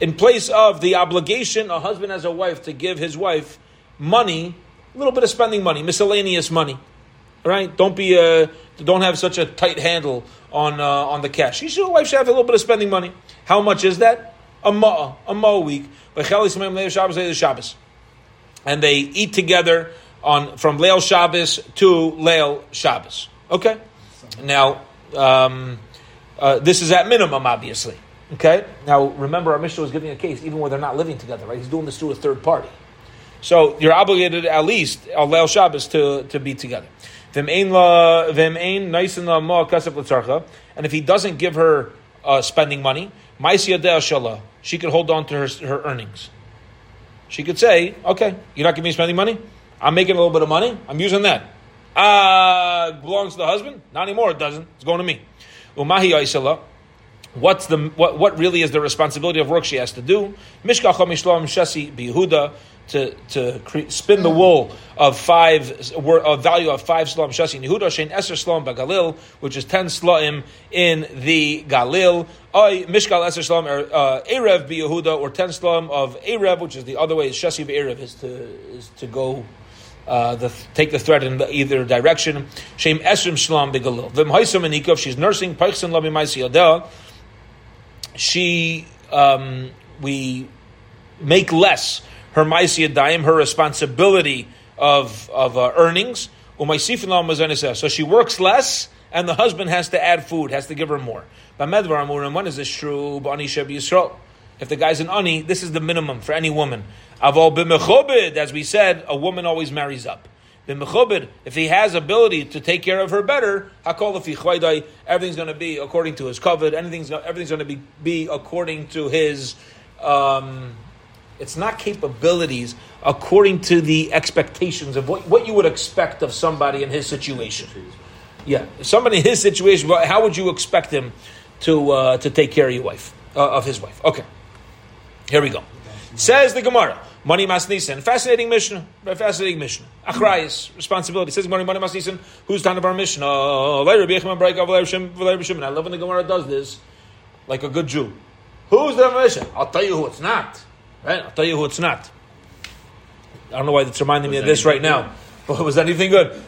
in place of the obligation a husband has a wife to give his wife money, a little bit of spending money, miscellaneous money. Right, don't be uh, don't have such a tight handle on uh, on the cash. You should, a wife should have a little bit of spending money. How much is that? A ma, a ma a week. Shabbos and they eat together on from Leil Shabbos to Leil Shabbos. Okay, now um, uh, this is at minimum, obviously. Okay, now remember our Mishnah was giving a case even where they're not living together, right? He's doing this through a third party, so you're obligated at least on Leil Shabbos to to be together. And if he doesn't give her uh, spending money, she could hold on to her, her earnings. She could say, okay, you're not giving me spending money? I'm making a little bit of money. I'm using that. Uh, belongs to the husband? Not anymore, it doesn't. It's going to me. What's the what, what really is the responsibility of work she has to do? Mishkacha Mishlam Shasi Bihuda to to cre- spin the wool of five a value of five slam shasi Yehuda shein eser slam bagalil, which is ten slaim in the Galil. Oy mishkal eser slam er, uh, erev bi Yehuda or ten slam of erev, which is the other way. Shasi erev is to is to go. Uh, the, take the thread in the either direction. Shem esrim shlam begalil. Vim haisam anikov. She's nursing peichsen labi maisi. She um, we make less her ma'asiyah daim, her responsibility of of uh, earnings. So she works less, and the husband has to add food, has to give her more. When is this true? If the guy's an ani, this is the minimum for any woman. As we said, a woman always marries up. If he has ability to take care of her better, everything's going to be according to his kavod. Anything's everything's going to be, be according to his. Um, it's not capabilities according to the expectations of what, what you would expect of somebody in his situation. Yeah, somebody in his situation, how would you expect him to uh, to take care of your wife, uh, of his wife? Okay, here we go. Says the Gemara, mani masnisen. Fascinating Mishnah, fascinating Mishnah. Achrayis responsibility. Says mani mani masnisen. Who's time of our Mishnah? Oh, I love when the Gemara does this, like a good Jew. Who's the Mishnah? I'll tell you who it's not. Right? I'll tell you who it's not. I don't know why it's reminding was me of this right now. But was anything good?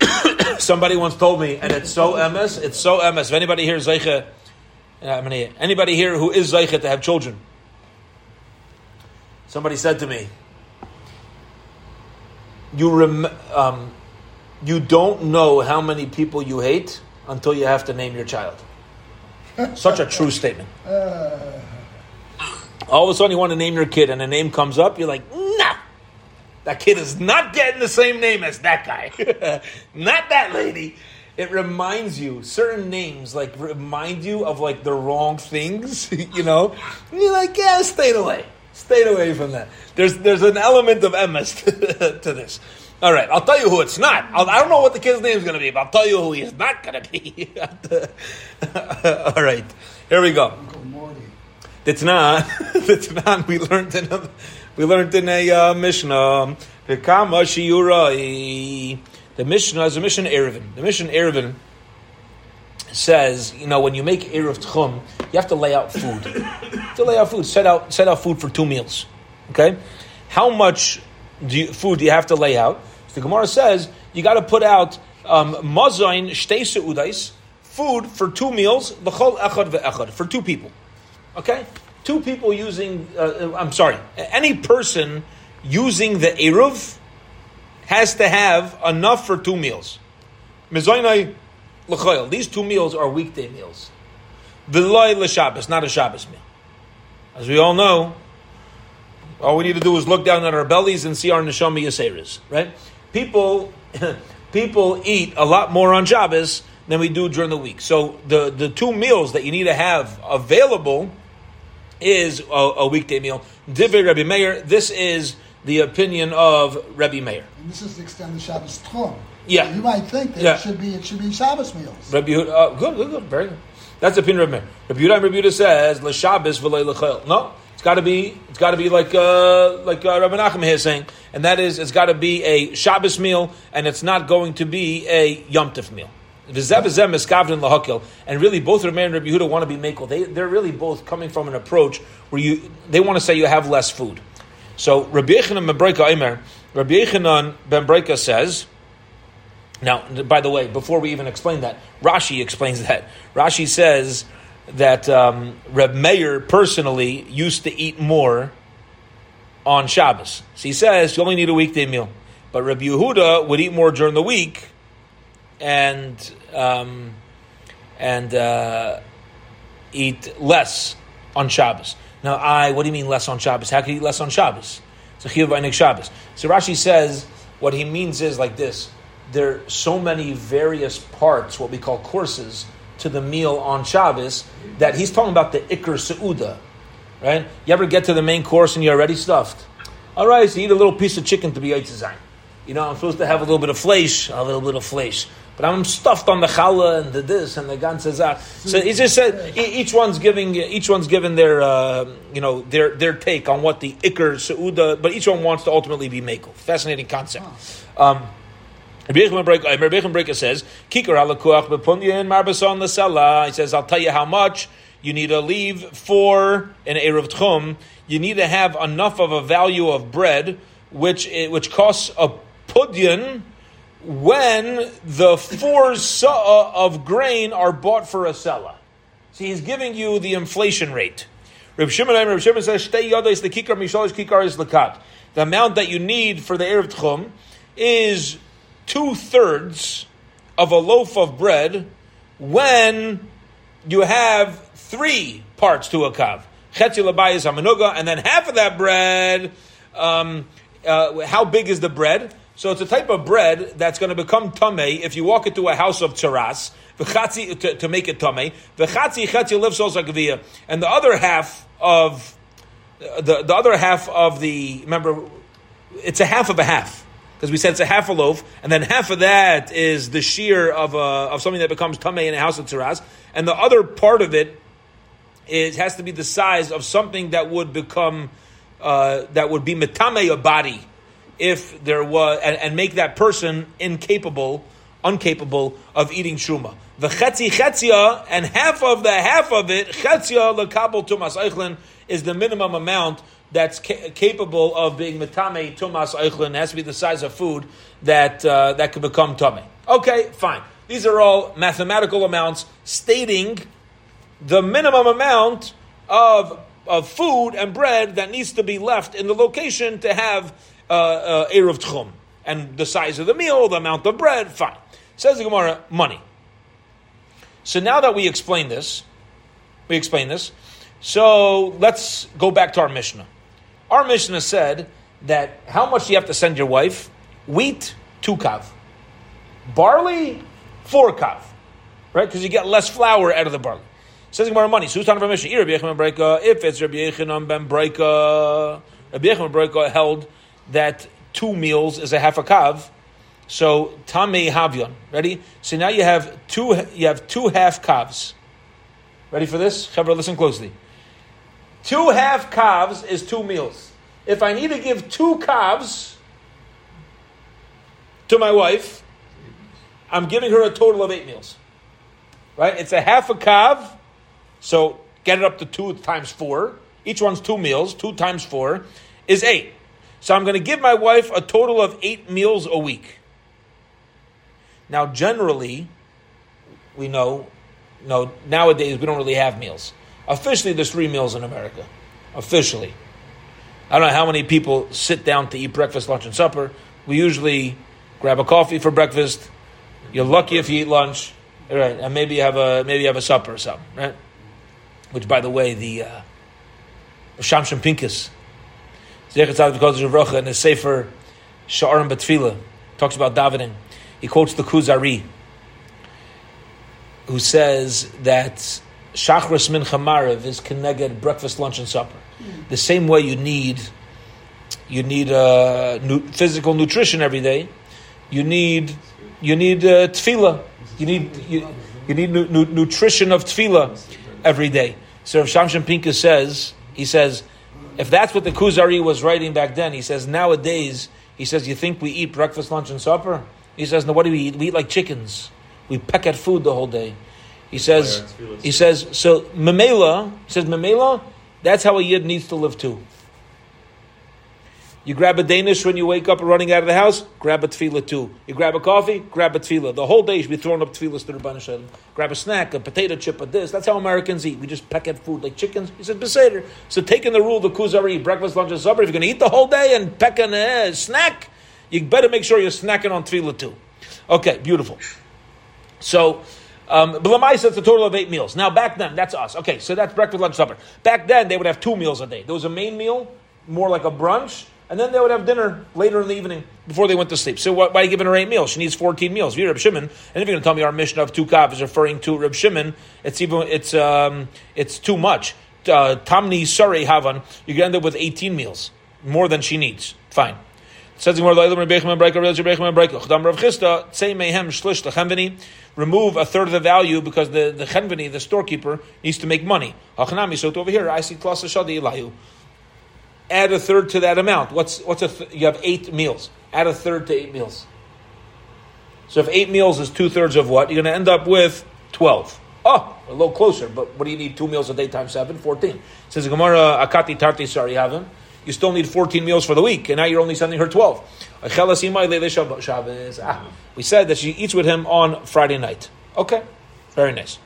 Somebody once told me, and it's so MS, it's so MS. If anybody here is Zeicha, uh, anybody here who is Zeicha to have children, somebody said to me, you rem- um, you don't know how many people you hate until you have to name your child. Such a true statement. All of a sudden, you want to name your kid, and a name comes up. You're like, nah, that kid is not getting the same name as that guy, not that lady. It reminds you certain names, like remind you of like the wrong things. you know, and you're like, yeah, stay away, stay away from that. There's there's an element of MS to, to this. All right, I'll tell you who it's not. I'll, I do not know what the kid's name is going to be, but I'll tell you who he is not going to be. All right, here we go. Ditna, Ditna, we learned in a, we learned in a uh, Mishnah. Shiurai. The Mishnah is a Mishnah Eruvin. The Mishnah Eruvin says, you know, when you make Eruv Tchum, you have to lay out food. to lay out food, set out, set out food for two meals. Okay? How much do you, food do you have to lay out? So the Gemara says, you got to put out mazain shtei seudais, food for two meals, l'chol echad ve'echad, for two people. Okay? Two people using, uh, I'm sorry, any person using the Eruv has to have enough for two meals. These two meals are weekday meals. V'loy l'Shabbos, not a Shabbos meal. As we all know, all we need to do is look down at our bellies and see our neshama yaseris, right? People, people eat a lot more on Shabbos than we do during the week. So the, the two meals that you need to have available is a, a weekday meal. Divrei Rabbi Meir, this is the opinion of Rabbi Meir. And this is the extended Shabbos Tchum. Yeah. You might think that Yeah. it should be it should be Shabbos meals. Rabbi uh, good, good, good, very good. That's the opinion of Meir. Rabbi Yehuda, Rabbi Yehuda says l'Shabbos v'lei l'chayil. No, it's got to be it's got to be like uh, like uh, Rabbi Nachman here saying, and that is it's got to be a Shabbos meal, and it's not going to be a Yom Tif meal. And really both Rabbi and Rabbi Yehuda want to be makel. They they're really both coming from an approach where you they want to say you have less food. So Rabbi Yechanan ben Rabbi Yechanan ben Breika says. Now, by the way, before we even explain that, Rashi explains that. Rashi says that um, Reb Meir personally used to eat more on Shabbos. So he says you only need a weekday meal, but Reb Yehuda would eat more during the week, and um, and uh, eat less on Shabbos. Now, I what do you mean less on Shabbos? How can you eat less on Shabbos? V'ainik Shabbos. So Rashi says what he means is like this: there are so many various parts, what we call courses, to the meal on Shabbos that he's talking about the ikr seuda, right? You ever get to the main course and you're already stuffed? All right, so you eat a little piece of chicken to be yitzzayin. You know, I'm supposed to have a little bit of flesh, a little bit of flesh. But I'm stuffed on the challah and the this and the ganzazah. So he just said each one's giving each one's given their uh, you know their their take on what the ikr seuda, but each one wants to ultimately be makel. Fascinating concept. Um, Breika says, "Kikar halakuach bepunyin marbason lasala." He says, "I'll tell you how much you need to leave for an eruv tchum. You need to have enough of a value of bread, which which costs a pudyan." When the four sa'ah of grain are bought for a selah. See, he's giving you the inflation rate. Reb Shimon, Reb Shimon says, "Shtei the kikar mishalosh kikar is lakat." The amount that you need for the erev tchum is two thirds of a loaf of bread when you have three parts to a kav. Hamenuga, and then half of that bread. Um, uh, how big is the bread? So it's a type of bread that's going to become tamei if you walk into a house of tzaras to, to make it tamei. V'chatzi chetzi lives also and the other half of the the other half of the remember, it's a half of a half because we said it's a half a loaf, and then half of that is the shear of a, of something that becomes tamei in a house of tzaras, and the other part of it it has to be the size of something that would become uh, that would be metame a body if there was and, and make that person incapable, incapable of eating truma. The chetzi chetzia and half of the half of it chetzia lekabel tumas eichlin is the minimum amount that's ca- capable of being metame tumas eichlin. Has to be the size of food that uh, that could become tamei. Okay, fine. These are all mathematical amounts stating the minimum amount of, of food and bread that needs to be left in the location to have uh, uh, Eruv Tchum. And the size of the meal, the amount of bread, fine. Says the Gemara, money. So now that we explain this, we explain this, so let's go back to our Mishnah. Our Mishnah said that how much do you have to send your wife? Wheat, two kav. Barley, four kav. Right? Because you get less flour out of the barley. Says Gemara money. So who's talking about Mishnah? If it's Rabbi Yechanan ben Breika, Rabbi Yechanan Breika held that two meals is a half a kav. So tamei havyon. Ready? So now you have two. You have two half kavs. Ready for this? Chavra, listen closely. Two half kavs is two meals. If I need to give two kavs to my wife, I'm giving her a total of eight meals. right? It's a half a kav, so get it up to two times four. Each one's two meals. Two times four is eight. So I'm going to give my wife a total of eight meals a week. Now, generally, we know, no, nowadays we don't really have meals. Officially, there's three meals in America. Officially. I don't know how many people sit down to eat breakfast, lunch, and supper. We usually grab a coffee for breakfast. You're lucky if you eat lunch, right? And maybe you have a maybe you have a supper or something, right? Which, by the way, the uh, Shimshon Pincus, in his Sefer Sha'arim Batfila, talks about davening. He quotes the Kuzari, who says that Shachris Mincha Maariv is connected breakfast, lunch, and supper. The same way you need you need uh, nu- physical nutrition every day. You need you need uh, tefillah. You need you, you need nu- nu- nutrition of tefillah every day. So if Shimshon Pincus says he says if that's what the Kuzari was writing back then, he says nowadays he says you think we eat breakfast, lunch, and supper. He says no. What do we eat? We eat like chickens. We peck at food the whole day. He says he says so. Memela says Memela that's how a yid needs to live too. You grab a Danish when you wake up and running out of the house, grab a tefillah too. You grab a coffee, grab a tefillah. The whole day you should be throwing up tefillahs to the Rebbeinu Grab a snack, a potato chip, a this. That's how Americans eat. We just peck at food like chickens. He said, Beseder. So taking the rule, the kuzari, breakfast, lunch, and supper, if you're going to eat the whole day and peck and uh, snack, you better make sure you're snacking on tefillah too. Okay, beautiful. So, um, B'lamaisa, it's a total of eight meals. Now, back then, that's us. Okay, so that's breakfast, lunch, supper. Back then, they would have two meals a day. There was a main meal, more like a brunch, and then they would have dinner later in the evening before they went to sleep. So why, are you giving her eight meals? She needs 14 meals. If you're Reb Shimon, and if you're going to tell me our Mishnah of two kav is referring to Reb Shimon, it's even, it's, um, it's too much. Uh, Tamni Sari Havan, you're going to end up with 18 meals, more than she needs. Fine. Says the Gemara, remove a third of the value because the, the chenveni, the storekeeper, needs to make money. So over here, I see Add a third to that amount. What's what's a th- you have eight meals. Add a third to eight meals. So if eight meals is two thirds of what, you're going to end up with twelve. Oh, a little closer, but what do you need? Two meals a day times seven, 14. Says Gemara, Akati Tarti Sari Havim. You still need 14 meals for the week, and now you're only sending her 12. Ah, we said that she eats with him on Friday night. Okay, very nice.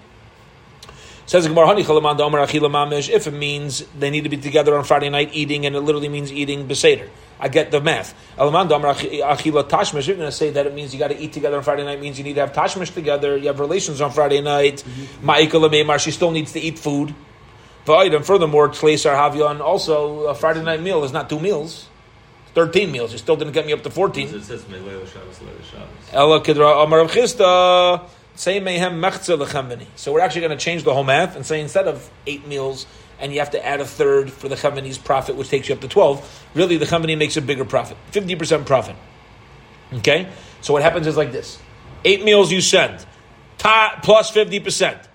Says if it means they need to be together on Friday night eating, and it literally means eating beseder. I get the math. You're going to say that it means you got to eat together on Friday night, means you need to have tashmish together, you have relations on Friday night. Mm-hmm. She still needs to eat food. And furthermore, Tleisar Havyon, also a Friday night meal is not two meals. 13 meals. You still didn't get me up to 14. It says Ella Kidra Amar Chisda. Say mehem mechza So we're actually going to change the whole math and say instead of eight meals and you have to add a third for the chavani's profit, which takes you up to 12, really the chavani makes a bigger profit, 50% profit. Okay? So what happens is like this. Eight meals you send, ta, plus 50%.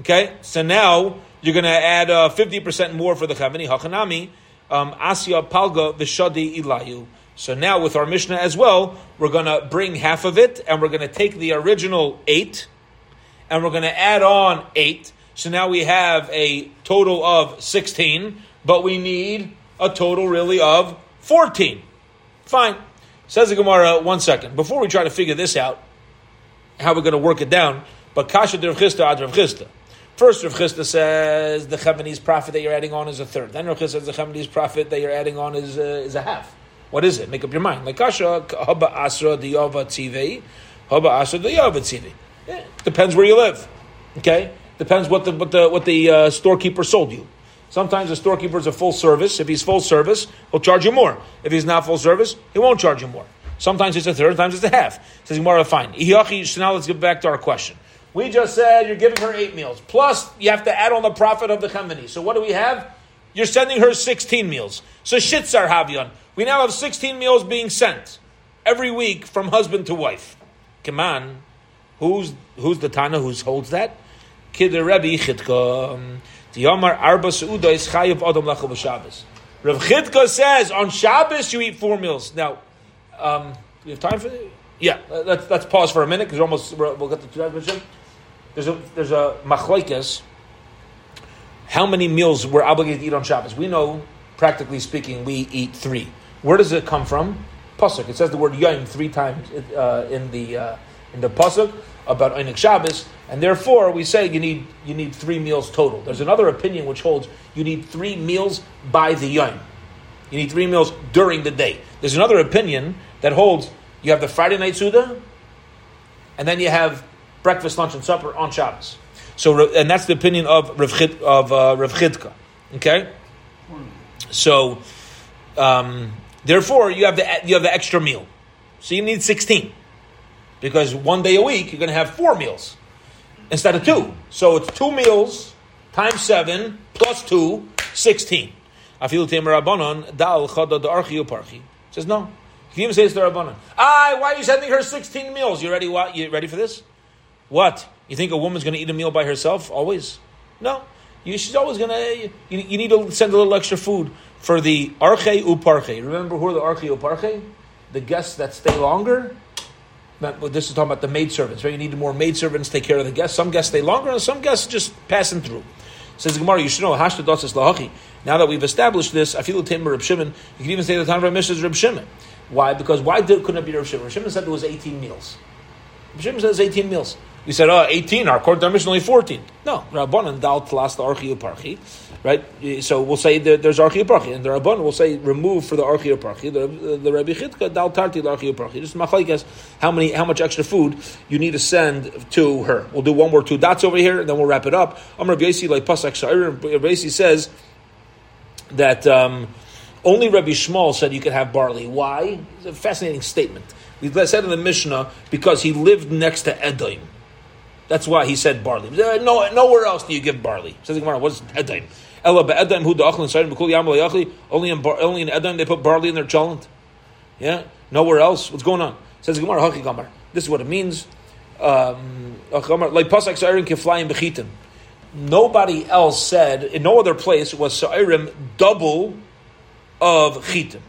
Okay? So now you're going to add uh, 50% more for the chavani, hachanami, um, asya palga vishadi ilayu. So now with our Mishnah as well, we're going to bring half of it and we're going to take the original eight and we're going to add on eight. So now we have a total of 16, but we need a total really of 14. Fine. Says the Gemara, one second. Before we try to figure this out, how we're going to work it down, but Kasha Rav Chisda ad Rav Chisda. First, Rav Chisda says the Chemeni's profit that you're adding on is a third. Then Rav Chisda says the Chemeni's profit that you're adding on is, uh, is a half. What is it? Make up your mind. Like kasha haba asra diyava tzivei, haba asra diyava tzivei. Depends where you live. Okay, depends what the what the what the uh, storekeeper sold you. Sometimes the storekeeper is a full service. If he's full service, he'll charge you more. If he's not full service, he won't charge you more. Sometimes it's a third, sometimes it's a half. Says Gemara, fine. So now let's get back to our question. We just said you're giving her eight meals. Plus, you have to add on the profit of the company. So what do we have? You're sending her 16 meals. So shitzar havyon. We now have 16 meals being sent every week from husband to wife. Come on. Who's, who's the Tana who holds that? Kid Rebbe Chidka. The Yomar Arba Seuda is Chayav Adam Lachel Shabbos. Rav Chidka says on Shabbos you eat four meals. Now, um, do we have time for it? Yeah, let's, let's pause for a minute because we're almost we'll get to the transmission. There's a there's a machlekes. How many meals we're obligated to eat on Shabbos? We know, practically speaking, we eat three. Where does it come from? Pasuk. It says the word yom three times uh, in the uh, in the pasuk about Einik Shabbos, and therefore we say you need you need three meals total. There's another opinion which holds you need three meals by the yom. You need three meals during the day. There's another opinion that holds you have the Friday night Suda, and then you have breakfast, lunch, and supper on Shabbos. So, and that's the opinion of Rav, of, uh, Rav Chidka. Okay? So, um, therefore, you have, the, you have the extra meal. So you need 16. Because one day a week, you're going to have four meals instead of two. So it's two meals times seven plus two, 16. Afil Temer Rabbanon, Dal Chada the Archi Parchi. Says no. He even says to Rabbanon, why are you sending her 16 meals? You ready? What? You ready for this? What? You think a woman's going to eat a meal by herself always? No. You, she's always going to. You, you, need to send a little extra food for the arche uparche. Remember who are the arche uparche? The guests that stay longer. This is talking about the maid servants, right? You need more maid servants to take care of the guests. Some guests stay longer, and some guests just passing through. Says Gemara, you should know hashta dotzes lahachi. Now that we've established this, I feel the Reb Shimon. You can even say the time of Mishnah is Reb Shimon. Why? Because why did, couldn't it be Reb Shimon? Reb Shimon said there was 18 meals. Reb Shimon says 18 meals. We said, oh, 18, our court mission only 14. No, Rabbanan dal tlas the archi parchi, right? So we'll say there's archi parchi, and the Rabbanan will say remove for the archi parchi. The, the Rabbi Chidka dal tarti the archi parchi. Just machlaikas, how many, how much extra food you need to send to her. We'll do one more two dots over here, and then we'll wrap it up. Amr Rabbi like pasak sha'ir. Rabbi says that um, only Rabbi Shmuel said you could have barley. Why? It's a fascinating statement. We said in the Mishnah because he lived next to Edom. That's why he said barley. No, nowhere else do you give barley. Says the Gemara, what's Edom? Ella be'edom hu da'achlin sayim b'kul yam yachli. Only in only in Edom they put barley in their cholent. Yeah, nowhere else. What's going on? Says the Gemara, Haki Gamar. This is what it means. Um, like pasak sa'irim kiflayim bechitim. Nobody else said in no other place was sa'irim double of chitim.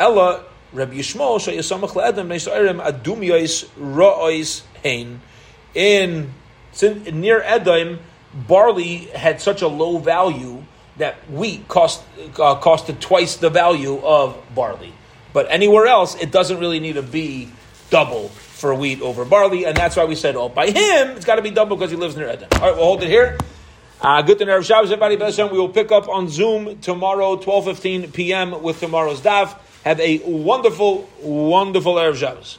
Ella Rabbi Yishmael sheyasamach le'edom ne'sa'irim adum yois ra'ois hein in near Edom, barley had such a low value that wheat cost uh, costed twice the value of barley. But anywhere else, it doesn't really need to be double for wheat over barley, and that's why we said, oh, by him, it's got to be double because he lives near Edom. All right, we'll hold it here. Uh, good to know Shabbos, everybody. We will pick up on Zoom tomorrow, 12.15 p.m. with tomorrow's daf. Have a wonderful, wonderful Erev Shabbos.